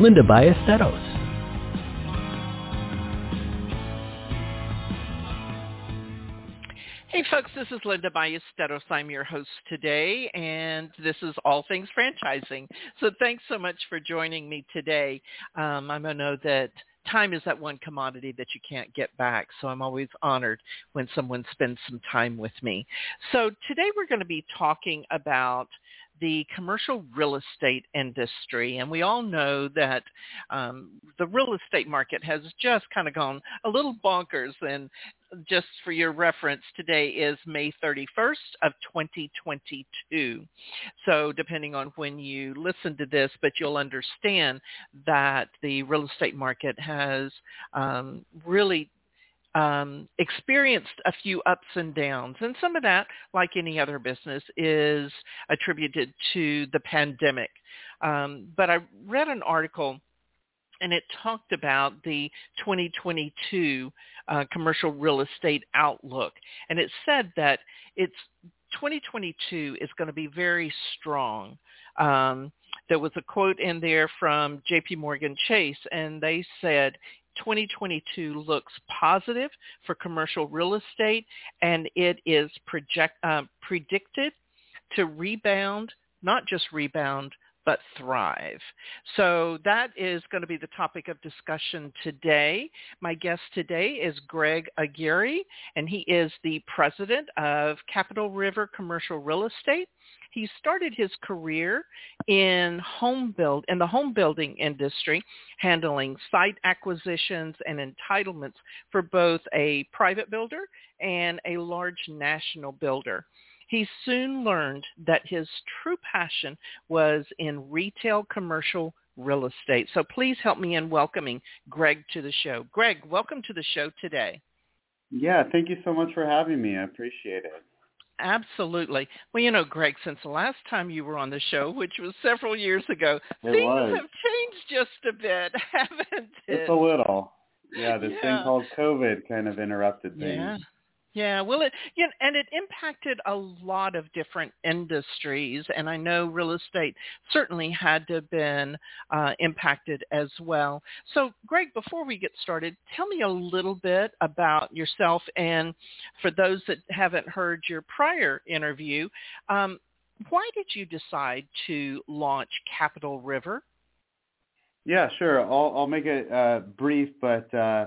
Linda Ballesteros. Hey folks, this is Linda Ballesteros. I'm your host today, and this is All Things Franchising. So thanks so much for joining me today. Um, I know that time is that one commodity that you can't get back. So I'm always honored when someone spends some time with me. So today we're going to be talking about the commercial real estate industry. And we all know that um, the real estate market has just kind of gone a little bonkers. And just for your reference, today is May 31st of 2022. So depending on when you listen to this, but you'll understand that the real estate market has um, really um, experienced a few ups and downs. And some of that, like any other business, is attributed to the pandemic. Um, but I read an article and it talked about the 2022 uh, commercial real estate outlook. And it said that it's 2022 is going to be very strong. Um, there was a quote in there from JP Morgan Chase, and they said 2022 looks positive for commercial real estate, and it is project, uh, predicted to rebound, not just rebound, but thrive. So that is going to be the topic of discussion today. My guest today is Greg Aguirre, and he is the president of Capital River Commercial Real Estate. He started his career in home build in the home building industry, handling site acquisitions and entitlements for both a private builder and a large national builder. He soon learned that his true passion was in retail commercial real estate. So please help me in welcoming Greg to the show. Greg, welcome to the show today. Yeah, thank you so much for having me. I appreciate it. Absolutely. Well, you know, Greg, since the last time you were on the show, which was several years ago, it things was. have changed just a bit, haven't it? Just a little. Yeah, this Yeah. thing called COVID kind of interrupted things. Yeah. Yeah, well, it yeah, and it impacted a lot of different industries, and I know real estate certainly had to have been uh, impacted as well. So, Greg, before we get started, tell me a little bit about yourself, and for those that haven't heard your prior interview, um, why did you decide to launch Capital River? Yeah, sure. I'll I'll make it uh, brief, but uh,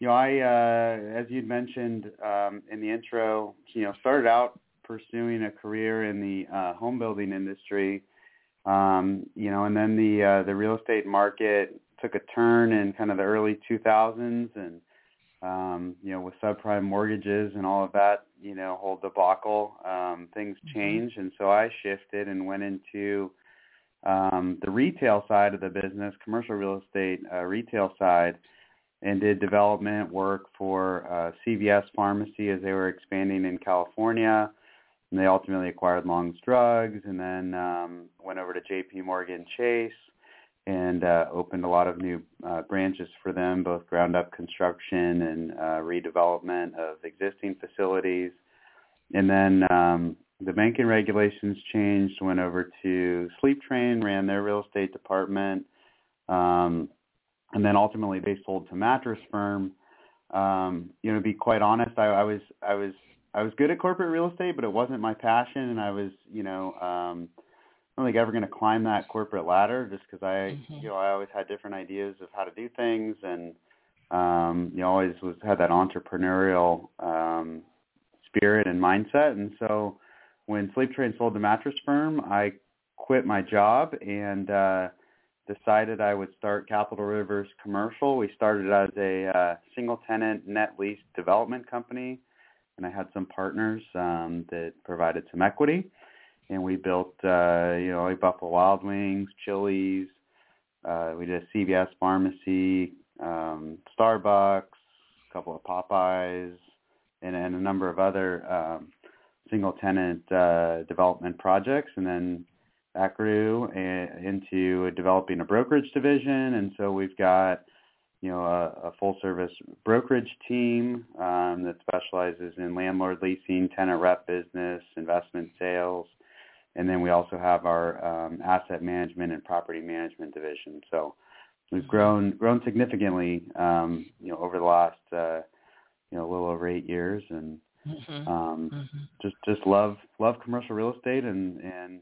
you know, I uh, as you'd mentioned um, in the intro, you know, started out pursuing a career in the uh, home building industry, um, you know, and then the uh, the real estate market took a turn in kind of the early 2000s, and um, you know, with subprime mortgages and all of that, you know, whole debacle, um, things Mhm. changed, and so I shifted and went into um, the retail side of the business, commercial real estate uh, retail side, and did development work for uh, CVS Pharmacy as they were expanding in California. And they ultimately acquired Long's Drugs, and then um, went over to J.P. Morgan Chase and uh, opened a lot of new uh, branches for them, both ground up construction and uh, redevelopment of existing facilities. And then um, the banking regulations changed, went over to Sleep Train, ran their real estate department, um, and then ultimately they sold to Mattress Firm. Um, you know, to be quite honest, I, I was I was I was good at corporate real estate, but it wasn't my passion, and I was you know um, I don't think ever going to climb that corporate ladder just because I Mhm. you know I always had different ideas of how to do things, and um, you know always was had that entrepreneurial um, spirit and mindset, and so when Sleep Train sold to Mattress Firm, I quit my job and uh, decided I would start Capital Rivers Commercial. We started as a uh, single tenant net lease development company, and I had some partners um, that provided some equity. And we built, uh, you know, like Buffalo Wild Wings, Chili's, uh, we did a CVS pharmacy, um, Starbucks, a couple of Popeyes, and, and a number of other um, single tenant uh, development projects, and then that grew into developing a brokerage division, and so we've got you know a, a full service brokerage team um, that specializes in landlord leasing, tenant rep business, investment sales, and then we also have our um, asset management and property management division. So we've mm-hmm. grown grown significantly, um, you know, over the last uh, you know a little over eight years, and mm-hmm. Um, mm-hmm. just just love love commercial real estate and and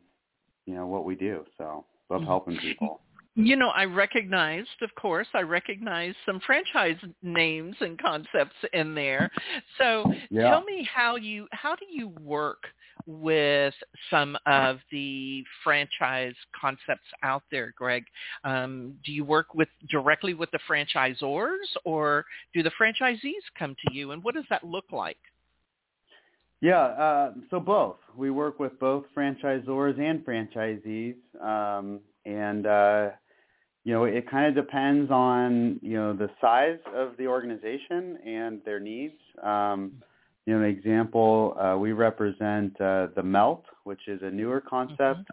you know what we do. So love mm-hmm. helping people. You know, I recognized, of course, I recognized some franchise names and concepts in there. So yeah. tell me how you how do you work with some of the franchise concepts out there, Greg? Um, do you work with directly with the franchisors, or do the franchisees come to you, and what does that look like? Yeah, uh, so both. We work with both franchisors and franchisees, um, and uh, you know it kind of depends on you know the size of the organization and their needs. Um, you know, an example, uh, we represent uh, the Melt, which is a newer concept,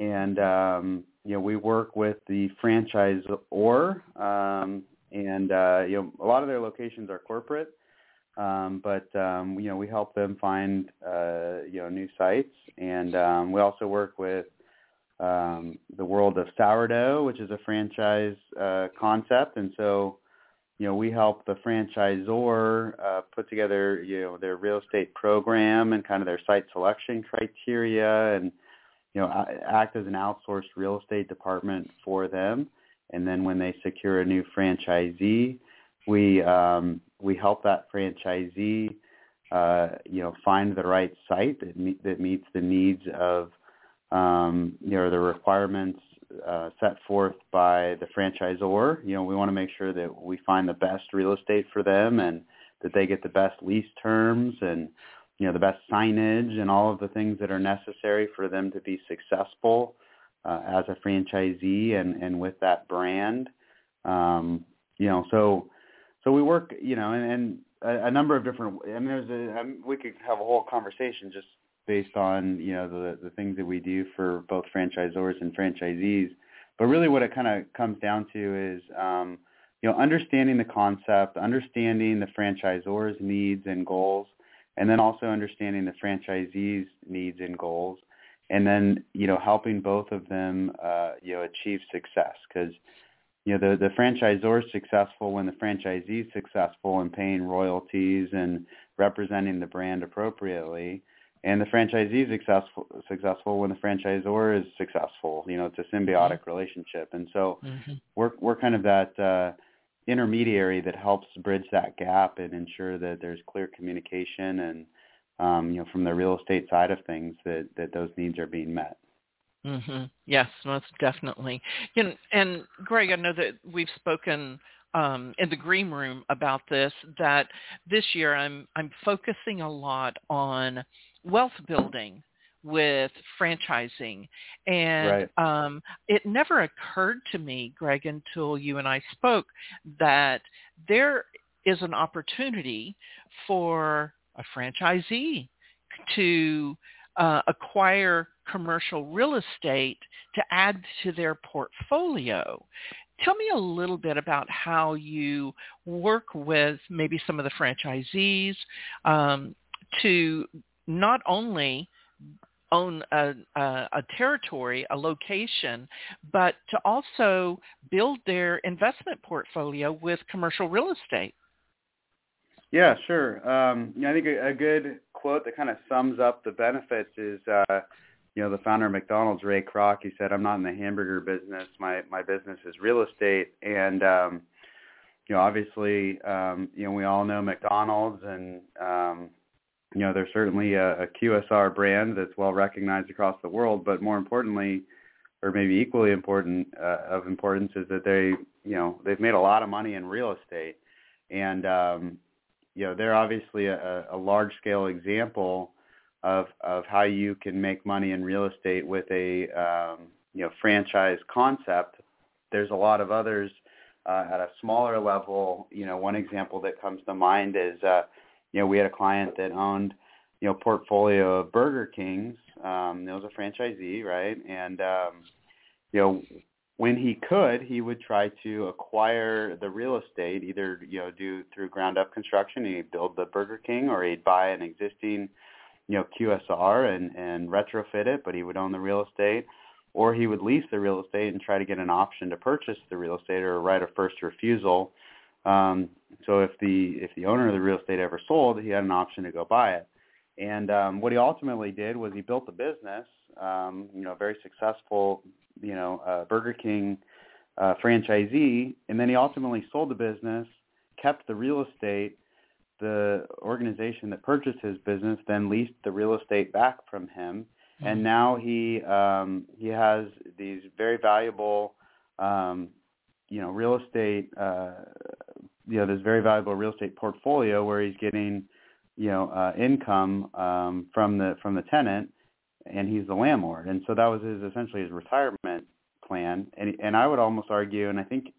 mm-hmm. and um, you know we work with the franchisor, um, and uh, you know a lot of their locations are corporate, um, but um, you know we help them find uh, you know new sites, and um, we also work with um, the world of sourdough, which is a franchise uh, concept, and so you know, we help the franchisor uh, put together, you know, their real estate program and kind of their site selection criteria and, you know, act as an outsourced real estate department for them. And then when they secure a new franchisee, we um, we help that franchisee, uh, you know, find the right site that, me- that meets the needs of, um, you know, the requirements uh, set forth by the franchisor. You know, we want to make sure that we find the best real estate for them and that they get the best lease terms and you know the best signage and all of the things that are necessary for them to be successful uh, as a franchisee and and with that brand. Um, you know, so so we work, you know, and, and a, a number of different. I mean, there's a I mean, we could have a whole conversation just based on you know the the things that we do for both franchisors and franchisees. But really, what it kind of comes down to is um, you know understanding the concept, understanding the franchisor's needs and goals, and then also understanding the franchisees' needs and goals, and then you know helping both of them uh, you know achieve success because you know the the franchisor is successful when the franchisee is successful in paying royalties and representing the brand appropriately and the franchisee is successful successful when the franchisor is successful. You know, it's a symbiotic mm-hmm. relationship, and so mm-hmm. we're we're kind of that uh, intermediary that helps bridge that gap and ensure that there's clear communication and um, you know from the real estate side of things that that those needs are being met. Mm-hmm. Yes, most definitely. You know, and Greg, I know that we've spoken um, in the green room about this. That this year I'm I'm focusing a lot on wealth building with franchising. And right. um, it never occurred to me, Greg, until you and I spoke, that there is an opportunity for a franchisee to uh, acquire commercial real estate to add to their portfolio. Tell me a little bit about how you work with maybe some of the franchisees um, to not only own a, a, a, territory, a location, but to also build their investment portfolio with commercial real estate. Yeah, sure. Um, I think a, a, good quote that kind of sums up the benefits is, uh, you know, the founder of McDonald's, Ray Kroc. He said, "I'm not in the hamburger business. My my business is real estate." And um, you know, obviously, um, you know, we all know McDonald's, and um, you know, they're certainly a, a QSR brand that's well recognized across the world, but more importantly, or maybe equally important uh, of importance is that they, you know, they've made a lot of money in real estate, and um, you know, they're obviously a, a large scale example of of how you can make money in real estate with a um, you know franchise concept, there's a lot of others uh, at a smaller level. You know, one example that comes to mind is, uh, you know, we had a client that owned, you know, portfolio of Burger Kings. Um, it was a franchisee, right? And um, you know, when he could, he would try to acquire the real estate, either you know do through ground up construction, he'd build the Burger King, or he'd buy an existing you know QSR and and retrofit it, but he would own the real estate, or he would lease the real estate and try to get an option to purchase the real estate or write a right of first refusal. Um, so if the if the owner of the real estate ever sold, he had an option to go buy it. And um, what he ultimately did was he built a business, um, you know, very successful you know, uh, Burger King uh, franchisee, and then he ultimately sold the business, kept the real estate. The organization that purchased his business then leased the real estate back from him, mm-hmm. and now he um, he has these very valuable, um, you know, real estate. Uh, you know, this very valuable real estate portfolio where he's getting, you know, uh, income um, from the from the tenant and he's the landlord. And so that was his essentially his retirement plan. And and I would almost argue, and I think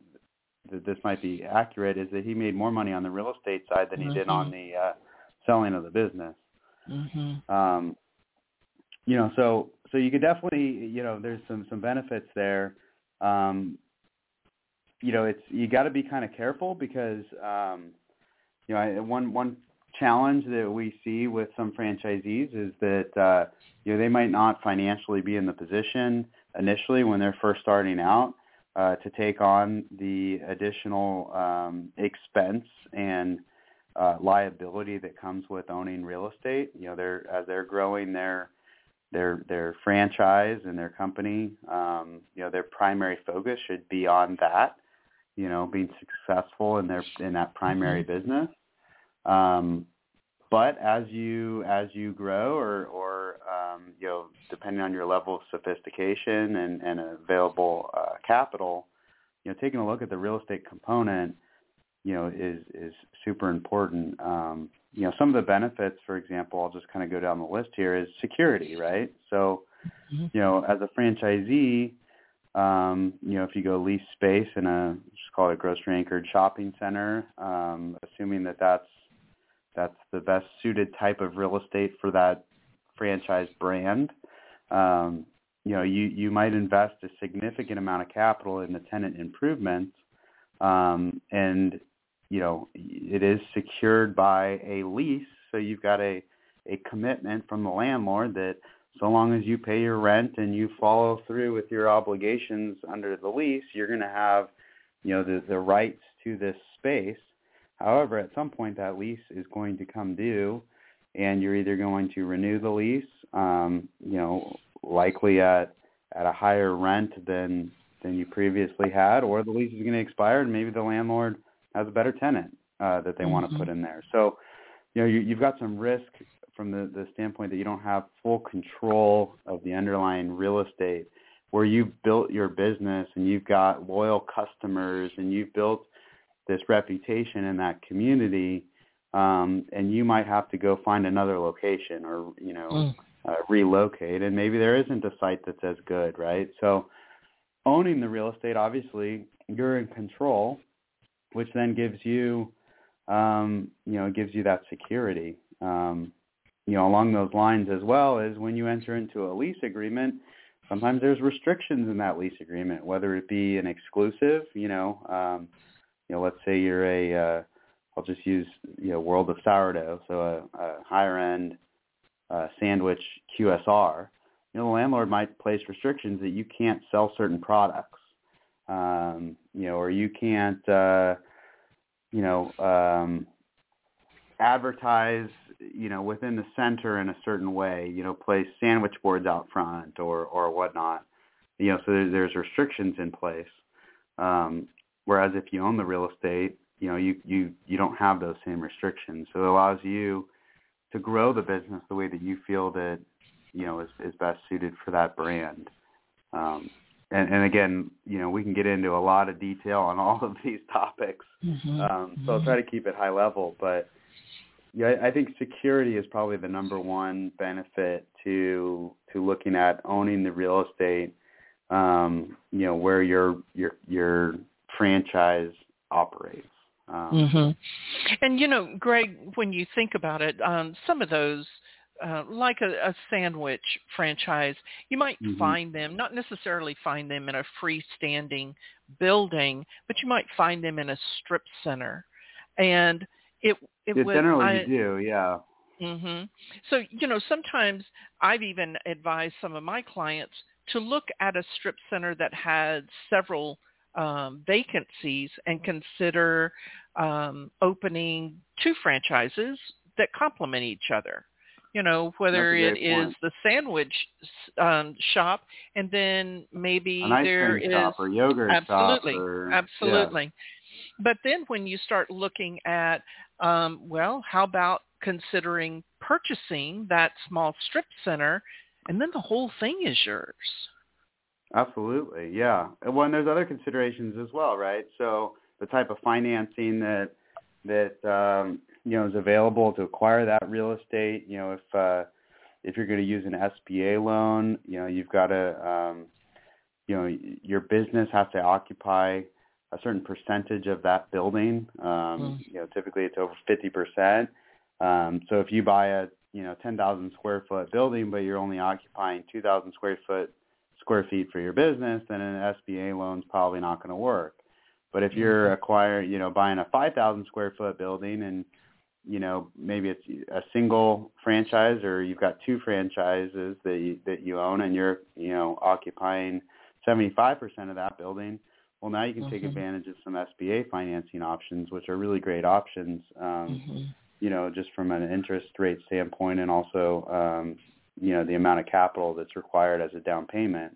that this might be accurate, is that he made more money on the real estate side than he mm-hmm. did on the uh, selling of the business. Mm-hmm. Um, you know, so so you could definitely, you know, there's some some benefits there. Um, you know, it's you got to be kind of careful because um, you know one one challenge that we see with some franchisees is that uh, you know they might not financially be in the position initially when they're first starting out uh, to take on the additional um, expense and uh, liability that comes with owning real estate. You know, they're as they're growing their their their franchise and their company. Um, you know, their primary focus should be on that. You know, being successful in their in that primary mm-hmm. business. Um, but as you as you grow or or um, you know depending on your level of sophistication and, and available uh, capital, you know taking a look at the real estate component, you know is is super important. Um, you know some of the benefits, for example, I'll just kind of go down the list here is security, right? So mm-hmm. you know as a franchisee, um, you know if you go lease space in a just call it a grocery anchored shopping center, um, assuming that that's that's the best suited type of real estate for that franchise brand. Um, you know, you, you might invest a significant amount of capital in the tenant improvements, um, and you know it is secured by a lease. So you've got a a commitment from the landlord that so long as you pay your rent and you follow through with your obligations under the lease, you're going to have you know the the rights to this space However, at some point that lease is going to come due, and you're either going to renew the lease, um, you know, likely at at a higher rent than than you previously had, or the lease is going to expire, and maybe the landlord has a better tenant uh, that they mm-hmm. want to put in there. So, you know, you, you've got some risk from the, the standpoint that you don't have full control of the underlying real estate where you've built your business and you've got loyal customers and you've built this reputation in that community, um, and you might have to go find another location or you know mm. uh, relocate, and maybe there isn't a site that's as good, right? So owning the real estate, obviously, you're in control, which then gives you, um, you know, gives you that security. Um, you know, along those lines as well is when you enter into a lease agreement, sometimes there's restrictions in that lease agreement, whether it be an exclusive, you know, um, you know, let's say you're a, uh, I'll just use, you know, World of Sourdough, so a, a higher end uh, sandwich QSR. You know, the landlord might place restrictions that you can't sell certain products, um, you know, or you can't, uh, you know, um, advertise, you know, within the center in a certain way. You know, place sandwich boards out front or or whatnot. You know, so there's restrictions in place. Um, Whereas if you own the real estate, you know, you, you, you don't have those same restrictions. So it allows you to grow the business the way that you feel that, you know, is, is best suited for that brand. Um, and, and again, you know, we can get into a lot of detail on all of these topics. Mm-hmm. Um, so I'll try to keep it high level, but yeah, I think security is probably the number one benefit to to looking at owning the real estate um, you know, where your your your franchise operates. Um, mm-hmm. And you know, Greg, when you think about it, um, some of those, uh, like a, a sandwich franchise, you might Mhm. find them not necessarily find them in a freestanding building, but you might find them in a strip center, and it it yeah, was generally I, you do, yeah. Mm-hmm. So, you know, sometimes I've even advised some of my clients to look at a strip center that had several um, vacancies and consider um, opening two franchises that complement each other. You know, whether it great is the sandwich um, shop and then maybe An there is shop or yogurt absolutely, or absolutely. But then when you start looking at, um, well, how about considering purchasing that small strip center, and then the whole thing is yours. Absolutely, yeah. Well, and there's other considerations as well, right? So the type of financing that that um, you know is available to acquire that real estate. You know, if uh, if you're going to use an SBA loan, you know, you've got to um, you know your business has to occupy a certain percentage of that building. Um, Mm. You know, typically it's over 50 percent. Um, so if you buy a you know 10,000 square foot building, but you're only occupying 2,000 square foot square feet for your business, then an SBA loan's probably not going to work. But if you're acquiring, you know, buying a 5,000 square foot building and you know maybe it's a single franchise or you've got two franchises that you, that you own and you're you know occupying 75% of that building well now you can take Mhm. advantage of some SBA financing options which are really great options um hmm you know just from an interest rate standpoint and also um you know the amount of capital that's required as a down payment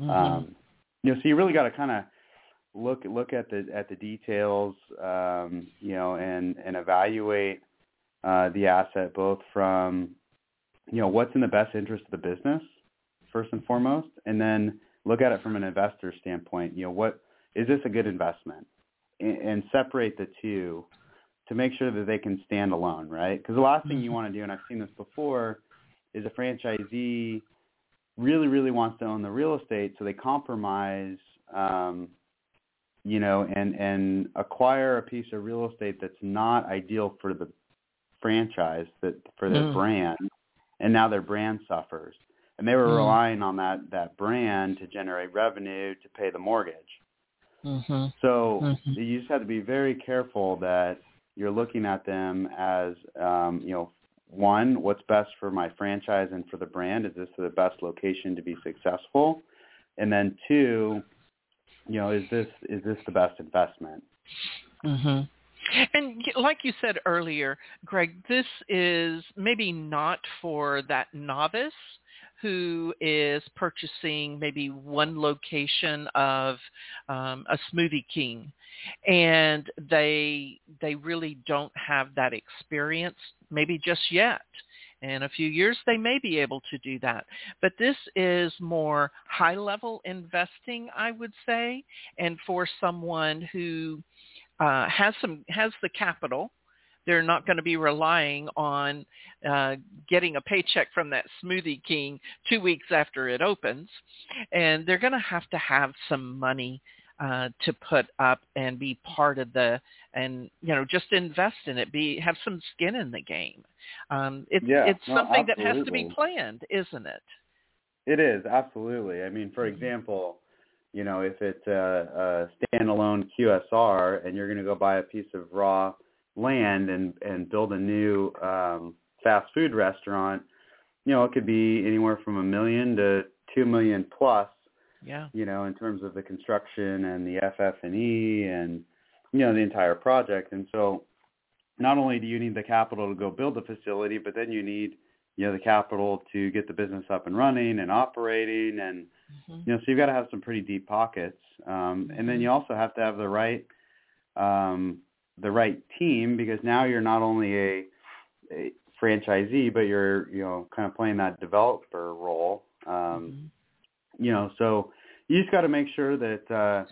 Mm-hmm. um, you know, so you really got to kind of look look at the at the details, um, you know, and and evaluate uh, the asset both from you know what's in the best interest of the business first and foremost, and then look at it from an investor standpoint. You know, what is this a good investment, and, and separate the two to make sure that they can stand alone, right? Because the last thing you Mhm. want to do, and I've seen this before, is a franchisee really really wants to own the real estate so they compromise um you know and and acquire a piece of real estate that's not ideal for the franchise that for their Mm. brand and now their brand suffers and they were Mm. relying on that that brand to generate revenue to pay the mortgage hmm so Mhm. you just have to be very careful that you're looking at them as um, you know one, what's best for my franchise and for the brand? Is this the best location to be successful? And then two, you know, is this is this the best investment? Mm-hmm. And like you said earlier, Greg, this is maybe not for that novice who is purchasing maybe one location of um, a Smoothie King, and they they really don't have that experience, maybe just yet. In a few years, they may be able to do that. But this is more high-level investing, I would say, and for someone who uh, has some has the capital. They're not going to be relying on uh, getting a paycheck from that Smoothie King two weeks after it opens, and they're going to have to have some money uh, to put up and be part of the and you know just invest in it. Be have some skin in the game. Um, it's Yeah, it's no, something that has to be planned, isn't it? It is absolutely. I mean, for Mhm. example, you know, if it's a, a standalone QSR and you're going to go buy a piece of raw land and and build a new um, fast food restaurant, you know, it could be anywhere from a million to two million plus. Yeah. You know, in terms of the construction and the FF and E and you know the entire project. And so, not only do you need the capital to go build the facility, but then you need you know the capital to get the business up and running and operating and hmm you know so you've got to have some pretty deep pockets um and then you also have to have the right um the right team because now you're not only a, a franchisee but you're you know kind of playing that developer role. Um you know so you just got to make sure that uh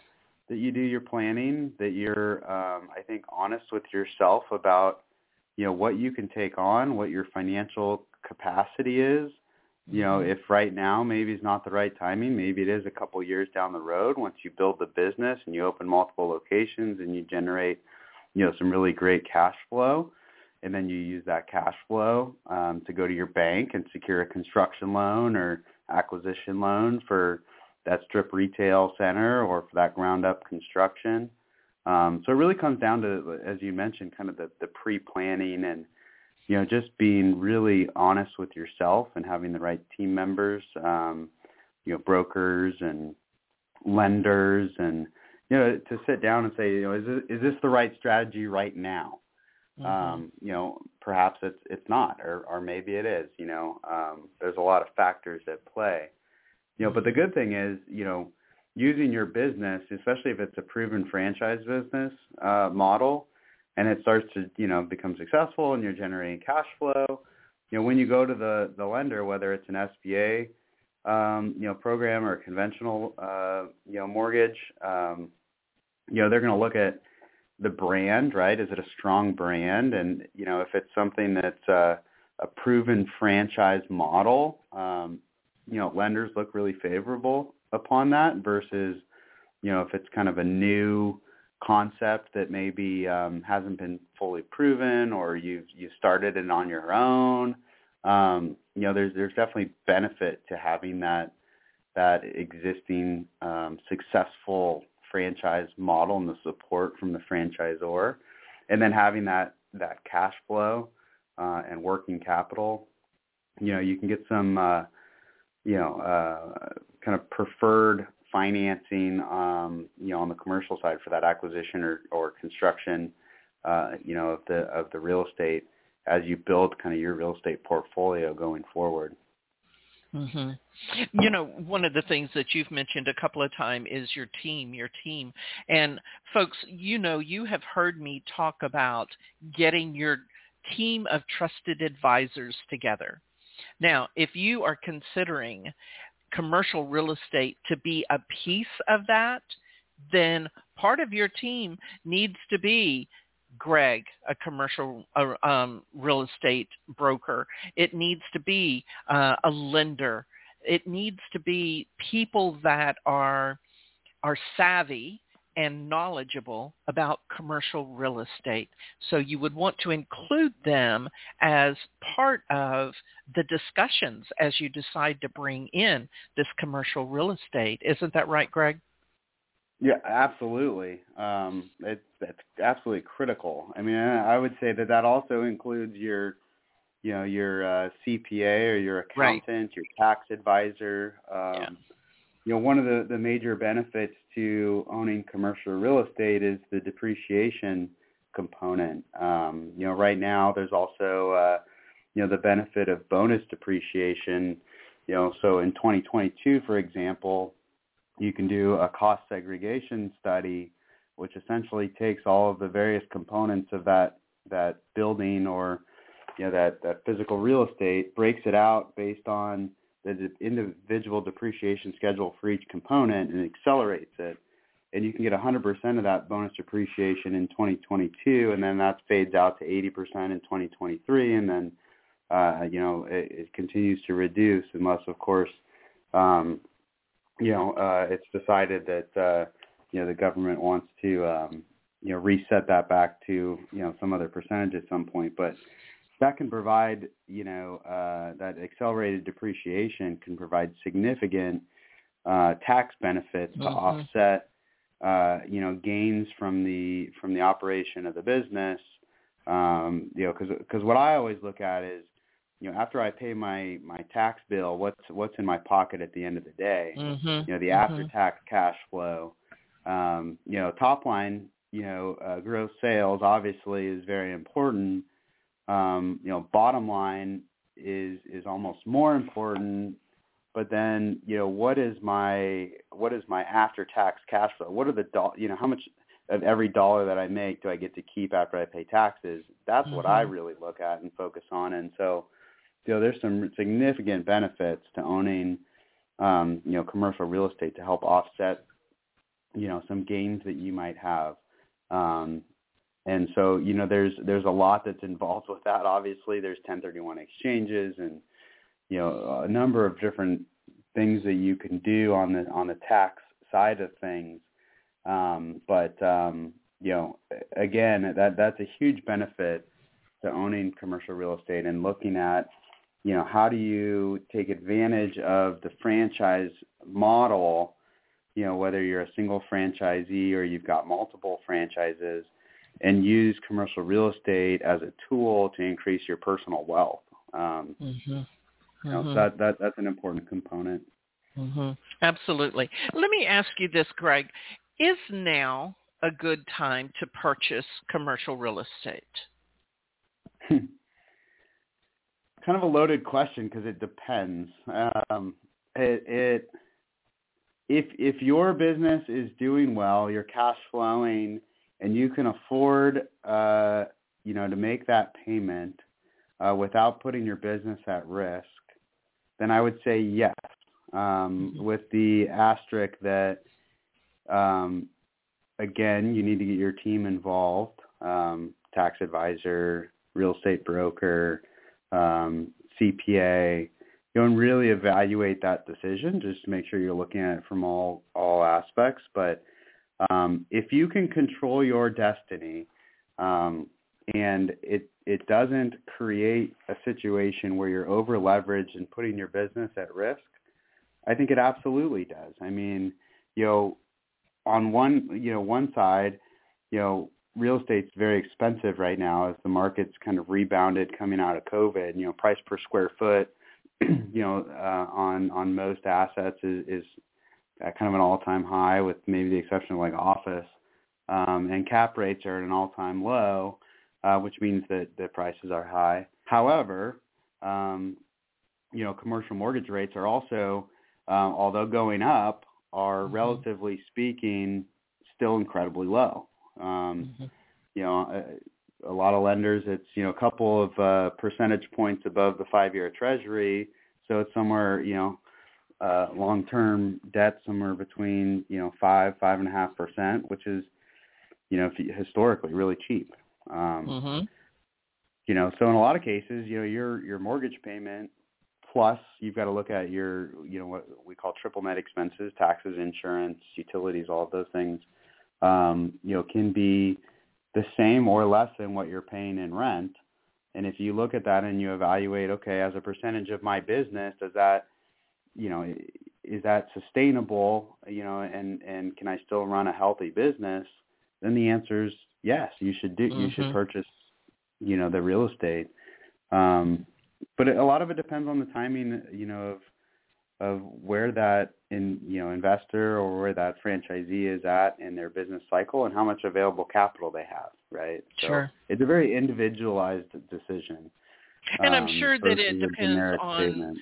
that you do your planning that you're um i think honest with yourself about you know what you can take on what your financial capacity is. You know, if right now maybe it's not the right timing, maybe it is a couple years down the road once you build the business and you open multiple locations and you generate, you know, some really great cash flow, and then you use that cash flow um, to go to your bank and secure a construction loan or acquisition loan for that strip retail center or for that ground up construction. Um, so it really comes down to, as you mentioned, kind of the, the pre-planning and you know, just being really honest with yourself and having the right team members, um, you know, brokers and lenders and, you know, to sit down and say, you know, is this, is this the right strategy right now? Mm-hmm. Um, you know, perhaps it's, it's not, or, or maybe it is, you know, um, there's a lot of factors at play, you know, but the good thing is, you know, using your business, especially if it's a proven franchise business, uh, model, and it starts to you know become successful and you're generating cash flow you know when you go to the the lender whether it's an SBA um, you know program or a conventional uh, you know mortgage um, you know they're going to look at the brand right is it a strong brand and you know if it's something that's uh, a proven franchise model um, you know lenders look really favorable upon that versus you know if it's kind of a new concept that maybe um, hasn't been fully proven or you've you started it on your own. Um, you know, there's there's definitely benefit to having that that existing um, successful franchise model and the support from the franchisor, and then having that that cash flow uh, and working capital. You know, you can get some uh, you know uh, kind of preferred financing, um, you know, on the commercial side for that acquisition or, or construction, uh, you know, of the of the real estate as you build kind of your real estate portfolio going forward. Mm-hmm. You know, one of the things that you've mentioned a couple of times is your team, your team. And folks, you know, you have heard me talk about getting your team of trusted advisors together. Now, if you are considering commercial real estate to be a piece of that, then part of your team needs to be Greg, a commercial uh, um, real estate broker. It needs to be uh, a lender. It needs to be people that are are savvy and knowledgeable about commercial real estate. So you would want to include them as part of the discussions as you decide to bring in this commercial real estate. Isn't that right, Greg? Yeah, absolutely. Um, it's that's absolutely critical. I mean, I would say that that also includes your, you know, your uh, CPA or your accountant, right. your tax advisor. Um, yeah you know, one of the, the major benefits to owning commercial real estate is the depreciation component. Um, you know, right now there's also, uh, you know, the benefit of bonus depreciation. You know, so in 2022, for example, you can do a cost segregation study, which essentially takes all of the various components of that that building or you know that that physical real estate, breaks it out based on the individual depreciation schedule for each component and accelerates it. And you can get 100% of that bonus depreciation in 2022, and then that fades out to 80% in 2023, and then uh, you know it, it continues to reduce unless, of course, um, you know uh, it's decided that uh, you know the government wants to um, you know reset that back to you know some other percentage at some point. But that can provide, you know, uh, that accelerated depreciation can provide significant uh, tax benefits mm-hmm. to offset, uh, you know, gains from the from the operation of the business. Um, you know, because because what I always look at is, you know, after I pay my my tax bill, what's what's in my pocket at the end of the day? Mm-hmm. You know, the mm-hmm. after tax cash flow. Um, you know, top line, you know, uh, gross sales obviously is very important um, you know, bottom line is is almost more important. But then, you know, what is my what is my after tax cash flow? What are the do- you know how much of every dollar that I make do I get to keep after I pay taxes? That's mm-hmm. what I mm-hmm. really look at and focus on. And so, you know, there's some significant benefits to owning, um, you know, commercial real estate to help offset, you know, some gains that you might have. Um, and so, you know, there's there's a lot that's involved with that. Obviously, there's 1031 exchanges and you know a number of different things that you can do on the on the tax side of things. Um, but um, you know, again, that that's a huge benefit to owning commercial real estate and looking at, you know, how do you take advantage of the franchise model, you know, whether you're a single franchisee or you've got multiple franchises, and use commercial real estate as a tool to increase your personal wealth. Um, mm-hmm. You know, mm-hmm. that that that's an important component. Mm-hmm. Absolutely. Let me ask you this, Greg: Is now a good time to purchase commercial real estate? kind of a loaded question because it depends. Um, it, it if if your business is doing well, you're cash flowing, and you can afford, uh, you know, to make that payment uh, without putting your business at risk, then I would say yes. Um, mm-hmm. with the asterisk that, um, again, you need to get your team involved, um, tax advisor, real estate broker, um, CPA, you know, and really evaluate that decision just to make sure you're looking at it from all all aspects. But um, if you can control your destiny, um, and it it doesn't create a situation where you're over leveraged and putting your business at risk, I think it absolutely does. I mean, you know, on one you know one side, you know, real estate's very expensive right now as the market's kind of rebounded coming out of COVID. You know, price per square foot, you know, uh, on on most assets is, is at kind of an all-time high, with maybe the exception of like office. Um, and cap rates are at an all-time low, uh, which means that the prices are high. However, um, you know, commercial mortgage rates are also, um, although going up, are mm-hmm. relatively speaking still incredibly low. Um, mm-hmm. You know, a, a, lot of lenders, it's you know a couple of uh, percentage points above the five-year Treasury, so it's somewhere you know uh, long-term debt somewhere between you know five five and a half percent, which is you know historically really cheap. Um, mm-hmm. You know, so in a lot of cases, you know your your mortgage payment plus you've got to look at your you know what we call triple net expenses, taxes, insurance, utilities, all of those things um, you know, can be the same or less than what you're paying in rent. And if you look at that and you evaluate, okay, as a percentage of my business, does that, you know, is that sustainable, you know, and and can I still run a healthy business? Then the answer is yes. You should do. Mm-hmm. You should mm-hmm. purchase, you know, the real estate. Um, but a lot of it depends on the timing, you know, of of where that in you know investor or where that franchisee is at in their business cycle and how much available capital they have, right? So sure. It's a very individualized decision. And um, I'm sure that it depends on statement.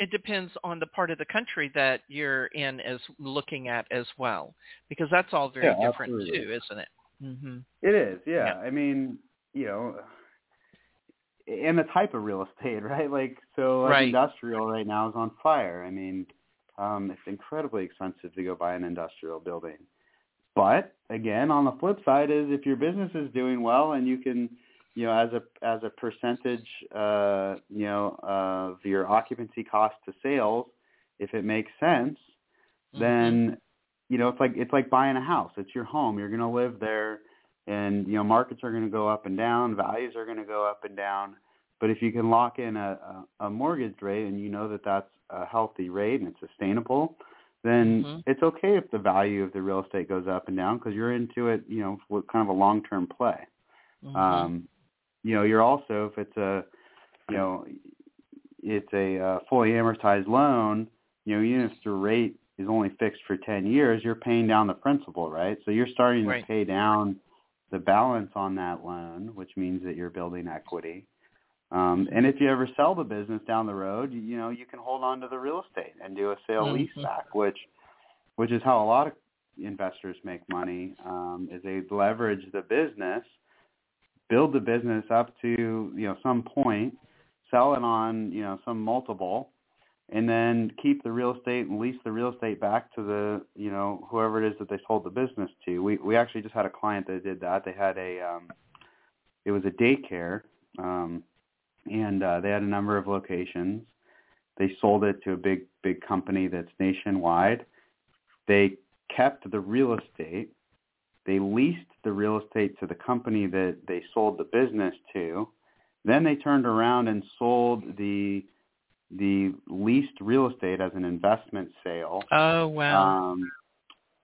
it depends on the part of the country that you're in as looking at as well, because that's all very yeah, different absolutely. too, isn't it? Mm-hmm. It is, yeah. yeah. I mean, you know, and the type of real estate, right? Like so right. industrial right now is on fire. I mean, um, it's incredibly expensive to go buy an industrial building. But again, on the flip side is if your business is doing well and you can, you know, as a as a percentage, uh, you know, of your occupancy cost to sales, if it makes sense, mm-hmm. then you know it's like it's like buying a house. It's your home. You're going to live there and you know markets are going to go up and down, values are going to go up and down. But if you can lock in a, a, a mortgage rate and you know that that's a healthy rate and it's sustainable, then mm-hmm. it's okay if the value of the real estate goes up and down because you're into it, you know, with kind of a long-term play. Mm-hmm. Um, you know, you're also if it's a, you know, it's a uh, fully amortized loan, you know, even if the rate is only fixed for 10 years, you're paying down the principal, right? So you're starting right. to pay down the balance on that loan, which means that you're building equity. Um, and if you ever sell the business down the road, you, you know you can hold on to the real estate and do a sale mm-hmm. leaseback, which which is how a lot of investors make money. Um, is they leverage the business, build the business up to you know some point, sell it on you know some multiple, and then keep the real estate and lease the real estate back to the you know whoever it is that they sold the business to. We we actually just had a client that did that. They had a um, it was a daycare, um, and uh, they had a number of locations. They sold it to a big big company that's nationwide. They kept the real estate. They leased the real estate to the company that they sold the business to. Then they turned around and sold the the leased real estate as an investment sale. Oh wow! Um,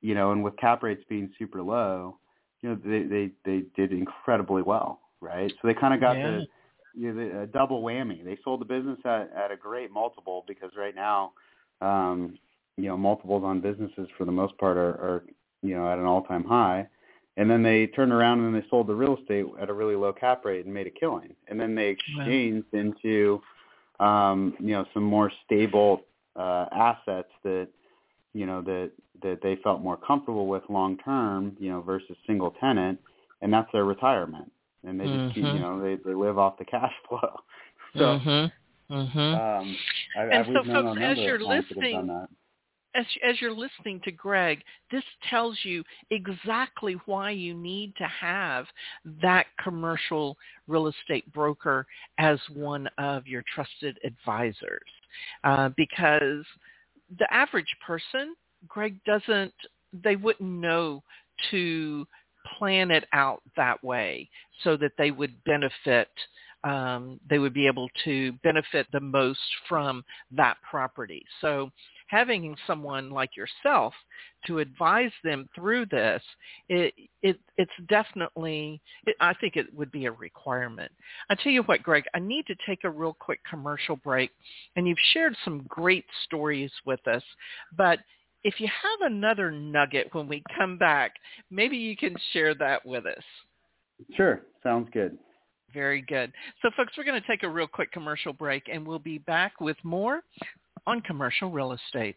you know, and with cap rates being super low, you know, they they they did incredibly well, right? So they kind of got yeah. the you know, a double whammy. They sold the business at at a great multiple because right now, um, you know, multiples on businesses for the most part are, are you know at an all time high. And then they turned around and they sold the real estate at a really low cap rate and made a killing. And then they exchanged wow. into um, you know, some more stable uh, assets that, you know, that that they felt more comfortable with long term, you know, versus single tenant, and that's their retirement. And they just mm-hmm. keep, you know, they they live off the cash flow. so, mm-hmm. Mm-hmm. Um, I, and I, so, folks, as you're of clients that have listening, as as you're listening to Greg, this tells you exactly why you need to have that commercial real estate broker as one of your trusted advisors, uh, because the average person, Greg doesn't, they wouldn't know to plan it out that way so that they would benefit um, they would be able to benefit the most from that property. So having someone like yourself to advise them through this, it, it it's definitely, it, I think it would be a requirement. I tell you what, Greg, I need to take a real quick commercial break, and you've shared some great stories with us, but if you have another nugget when we come back, maybe you can share that with us. Sure, sounds good. Very good. So folks, we're going to take a real quick commercial break and we'll be back with more on commercial real estate.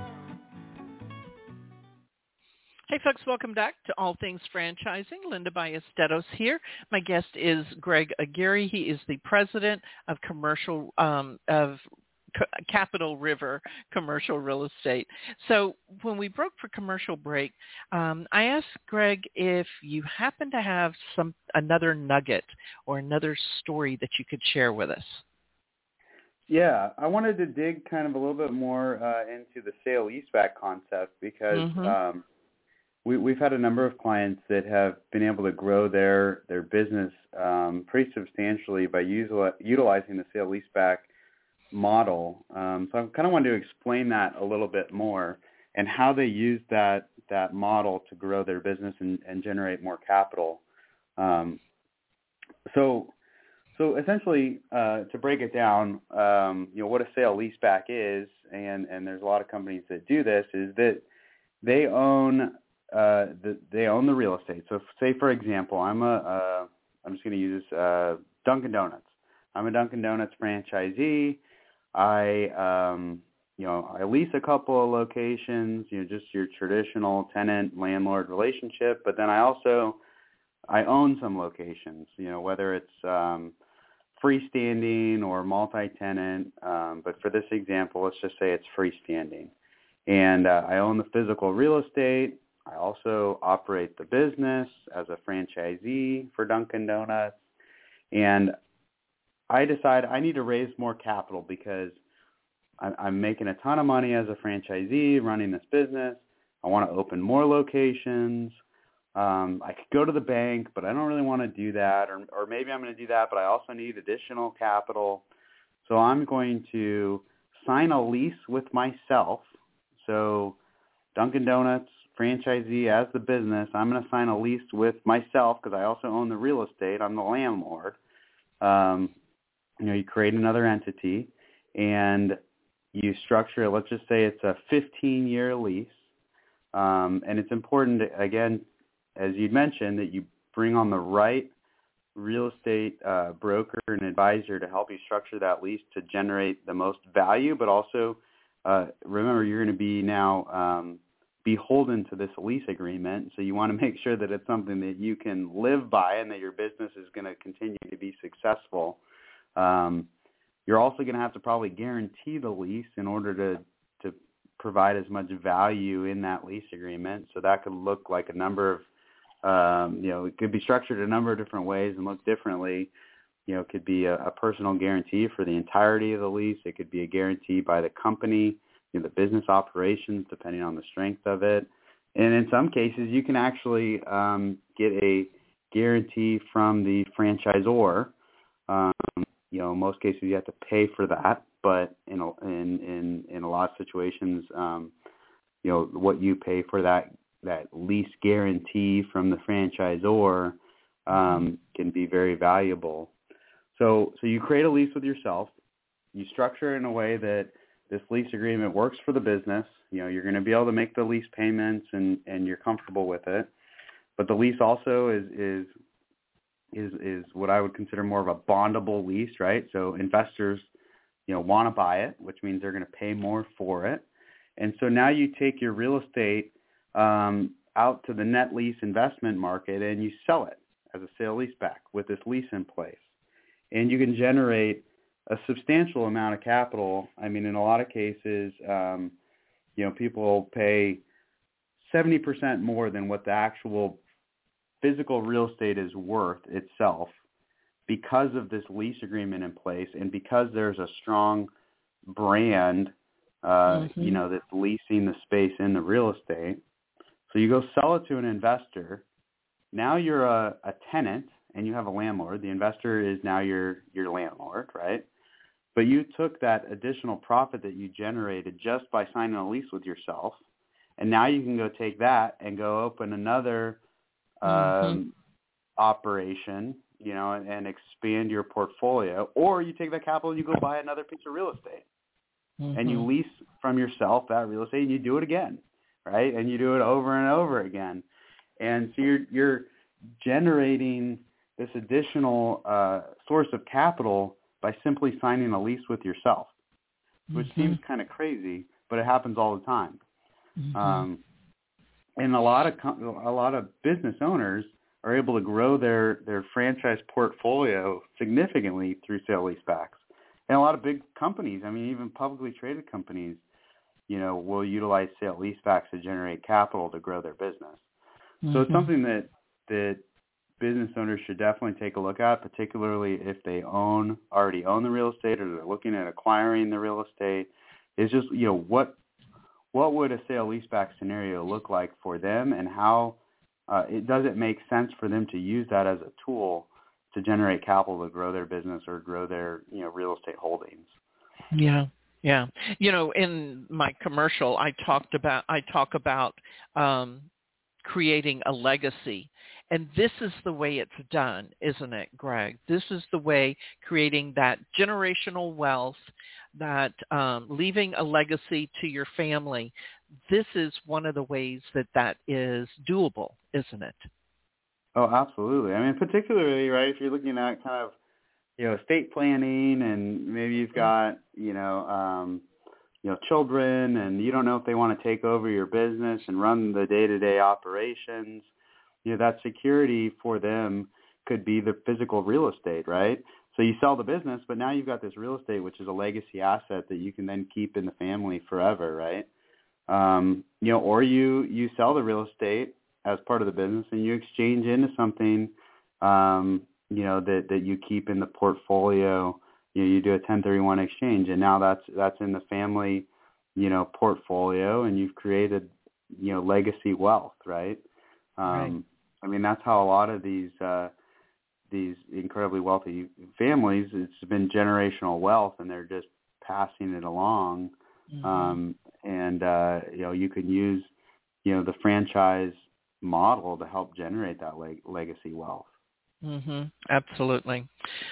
Hey folks, welcome back to All Things Franchising. Linda Ballesteros here. My guest is Greg Aguirre. He is the president of commercial um, of Capital River Commercial Real Estate. So when we broke for commercial break, um, I asked Greg if you happen to have some another nugget or another story that you could share with us. Yeah, I wanted to dig kind of a little bit more uh, into the sale leaseback concept because Mhm. um, we, we've had a number of clients that have been able to grow their their business um, pretty substantially by util- utilizing the sale leaseback model. Um, so I kind of wanted to explain that a little bit more and how they use that that model to grow their business and, and generate more capital. Um, so so essentially, uh, to break it down, um, you know what a sale leaseback is, and and there's a lot of companies that do this, is that they own uh, the, they own the real estate. So, if, say for example, I'm a uh, I'm just going to use uh, Dunkin' Donuts. I'm a Dunkin' Donuts franchisee. I um, you know I lease a couple of locations. You know, just your traditional tenant landlord relationship. But then I also I own some locations. You know, whether it's um, freestanding or multi-tenant. Um, but for this example, let's just say it's freestanding. And uh, I own the physical real estate. I also operate the business as a franchisee for Dunkin' Donuts. And I decide I need to raise more capital because I'm making a ton of money as a franchisee running this business. I want to open more locations. Um, I could go to the bank, but I don't really want to do that. Or, or maybe I'm going to do that, but I also need additional capital. So I'm going to sign a lease with myself. So Dunkin' Donuts franchisee as the business, I'm going to sign a lease with myself because I also own the real estate. I'm the landlord. Um, you know, you create another entity and you structure it. Let's just say it's a 15-year lease. Um, and it's important, to, again, as you mentioned, that you bring on the right real estate uh, broker and advisor to help you structure that lease to generate the most value, but also uh, remember you're going to be now um, beholden to this lease agreement. So you want to make sure that it's something that you can live by and that your business is going to continue to be successful. Um, you're also going to have to probably guarantee the lease in order to to provide as much value in that lease agreement. So that could look like a number of um, you know, it could be structured a number of different ways and look differently. You know, it could be a, a personal guarantee for the entirety of the lease. It could be a guarantee by the company, you know, the business operations, depending on the strength of it. And in some cases, you can actually um, get a guarantee from the franchisor. Um, you know, in most cases, you have to pay for that, but in a, in in in a lot of situations, um, you know, what you pay for that that lease guarantee from the franchisor um, can be very valuable. So so you create a lease with yourself. You structure it in a way that this lease agreement works for the business. You know, you're going to be able to make the lease payments and and you're comfortable with it. But the lease also is is is is what I would consider more of a bondable lease, right? So investors, you know, want to buy it, which means they're going to pay more for it. And so now you take your real estate um, out to the net lease investment market and you sell it as a sale leaseback with this lease in place. And you can generate a substantial amount of capital. I mean, in a lot of cases, um, you know, people pay 70% more than what the actual physical real estate is worth itself because of this lease agreement in place and because there's a strong brand, uh, mm-hmm. you know, that's leasing the space in the real estate. So you go sell it to an investor. Now you're a, a tenant and you have a landlord. The investor is now your your landlord, right? But you took that additional profit that you generated just by signing a lease with yourself, and now you can go take that and go open another um, mm-hmm. operation, you know, and, and expand your portfolio. Or you take that capital and you go buy another piece of real estate, mm-hmm. and you mm-hmm. lease from yourself that real estate, and you do it again right? And you do it over and over again. And so you're, you're generating this additional uh, source of capital by simply signing a lease with yourself, which mm-hmm. seems kind of crazy, but it happens all the time. Mm-hmm. Um, and a lot of a lot of business owners are able to grow their their franchise portfolio significantly through sale leasebacks. And a lot of big companies, I mean, even publicly traded companies, you know, will utilize sale leasebacks to generate capital to grow their business. Mm-hmm. So it's mm-hmm. something that that business owners should definitely take a look at, particularly if they own already own the real estate or they're looking at acquiring the real estate. Is just you know what what would a sale leaseback scenario look like for them, and how uh, it does it make sense for them to use that as a tool to generate capital to grow their business or grow their you know real estate holdings. Yeah, yeah. You know, in my commercial, I talked about, I talk about um, creating a legacy. And this is the way it's done, isn't it, Greg? This is the way creating that generational wealth, that um, leaving a legacy to your family. This is one of the ways that that is doable, isn't it? Oh, absolutely. I mean, particularly, right, if you're looking at kind of you know estate planning and maybe you've got you know um you know children and you don't know if they want to take over your business and run the day-to-day operations you know that security for them could be the physical real estate right So you sell the business, but now you've got this real estate, which is a legacy asset that you can then keep in the family forever, right? Um, you know, or you you sell the real estate as part of the business and you exchange into something, um, you know, that that you keep in the portfolio. You know, you do a 1031 exchange, and now that's that's in the family, you know, portfolio, and you've created, you know, legacy wealth, right? Um, right. I mean, that's how a lot of these. Uh, these incredibly wealthy families, it's been generational wealth, and they're just passing it along. Mm-hmm. Um, and uh, you know, you can use you know the franchise model to help generate that leg- legacy wealth. Mm-hmm. Absolutely.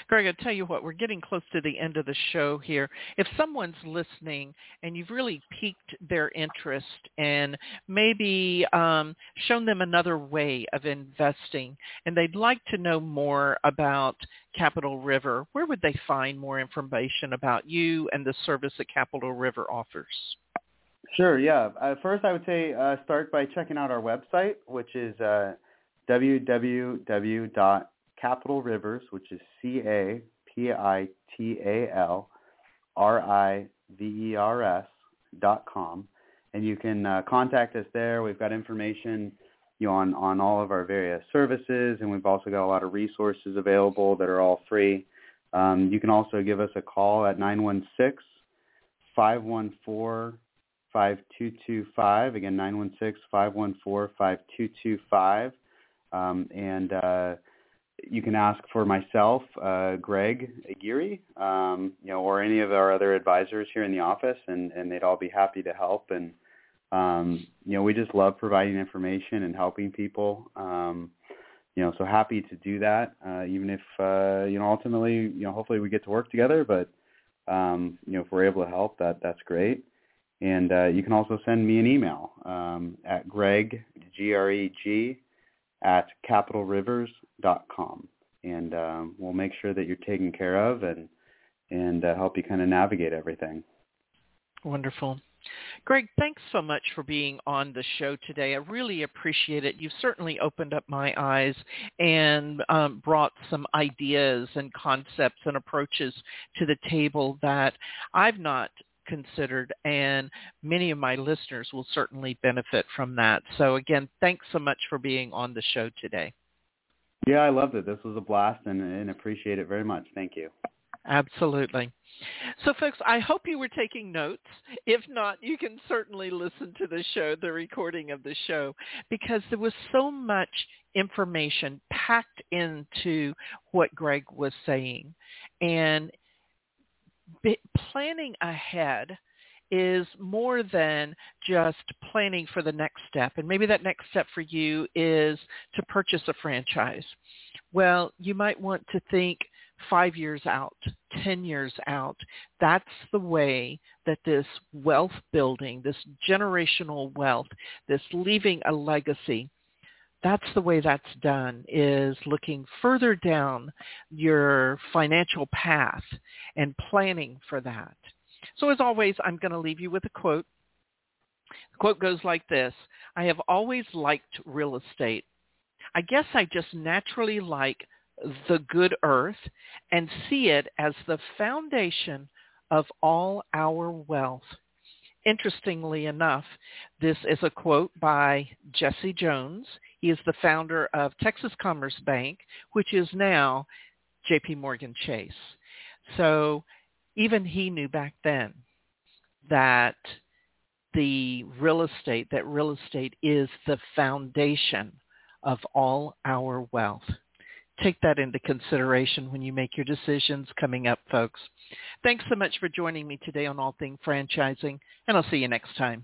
Greg, I'll tell you what, we're getting close to the end of the show here. If someone's listening and you've really piqued their interest and maybe um, shown them another way of investing and they'd like to know more about Capital River, where would they find more information about you and the service that Capital River offers? Sure, yeah. Uh, first, I would say uh, start by checking out our website, which is uh, www Capital Rivers, which is C A P I T A L R I V E R S dot com, and you can uh, contact us there. We've got information you know, on on all of our various services, and we've also got a lot of resources available that are all free. Um, you can also give us a call at 916 514 5225. Again, 916 514 5225. Um, and uh, you can ask for myself, uh, Greg Aguirre, um, you know, or any of our other advisors here in the office, and, and they'd all be happy to help. And um, you know, we just love providing information and helping people. Um, you know, so happy to do that, uh, even if uh, you know ultimately, you know, hopefully we get to work together. But um, you know, if we're able to help, that that's great. And uh, you can also send me an email um, at greg g r e g at capitalrivers.com, and um, we'll make sure that you're taken care of and and uh, help you kind of navigate everything. Wonderful. Greg, thanks so much for being on the show today. I really appreciate it. You've certainly opened up my eyes and um, brought some ideas and concepts and approaches to the table that I've not considered, and many of my listeners will certainly benefit from that. So again, thanks so much for being on the show today. Yeah, I loved it. This was a blast and, and appreciate it very much. Thank you. Absolutely. So folks, I hope you were taking notes. If not, you can certainly listen to the show, the recording of the show, because there was so much information packed into what Greg was saying. And planning ahead is more than just planning for the next step. And maybe that next step for you is to purchase a franchise. Well, you might want to think five years out, 10 years out. That's the way that this wealth building, this generational wealth, this leaving a legacy, that's the way that's done is looking further down your financial path and planning for that. So as always, I'm going to leave you with a quote. The quote goes like this. I have always liked real estate. I guess I just naturally like the good earth and see it as the foundation of all our wealth. Interestingly enough, this is a quote by Jesse Jones. He is the founder of Texas Commerce Bank, which is now JP Morgan Chase. So even he knew back then that the real estate, that real estate is the foundation of all our wealth take that into consideration when you make your decisions coming up, folks. Thanks so much for joining me today on All Things Franchising, and I'll see you next time.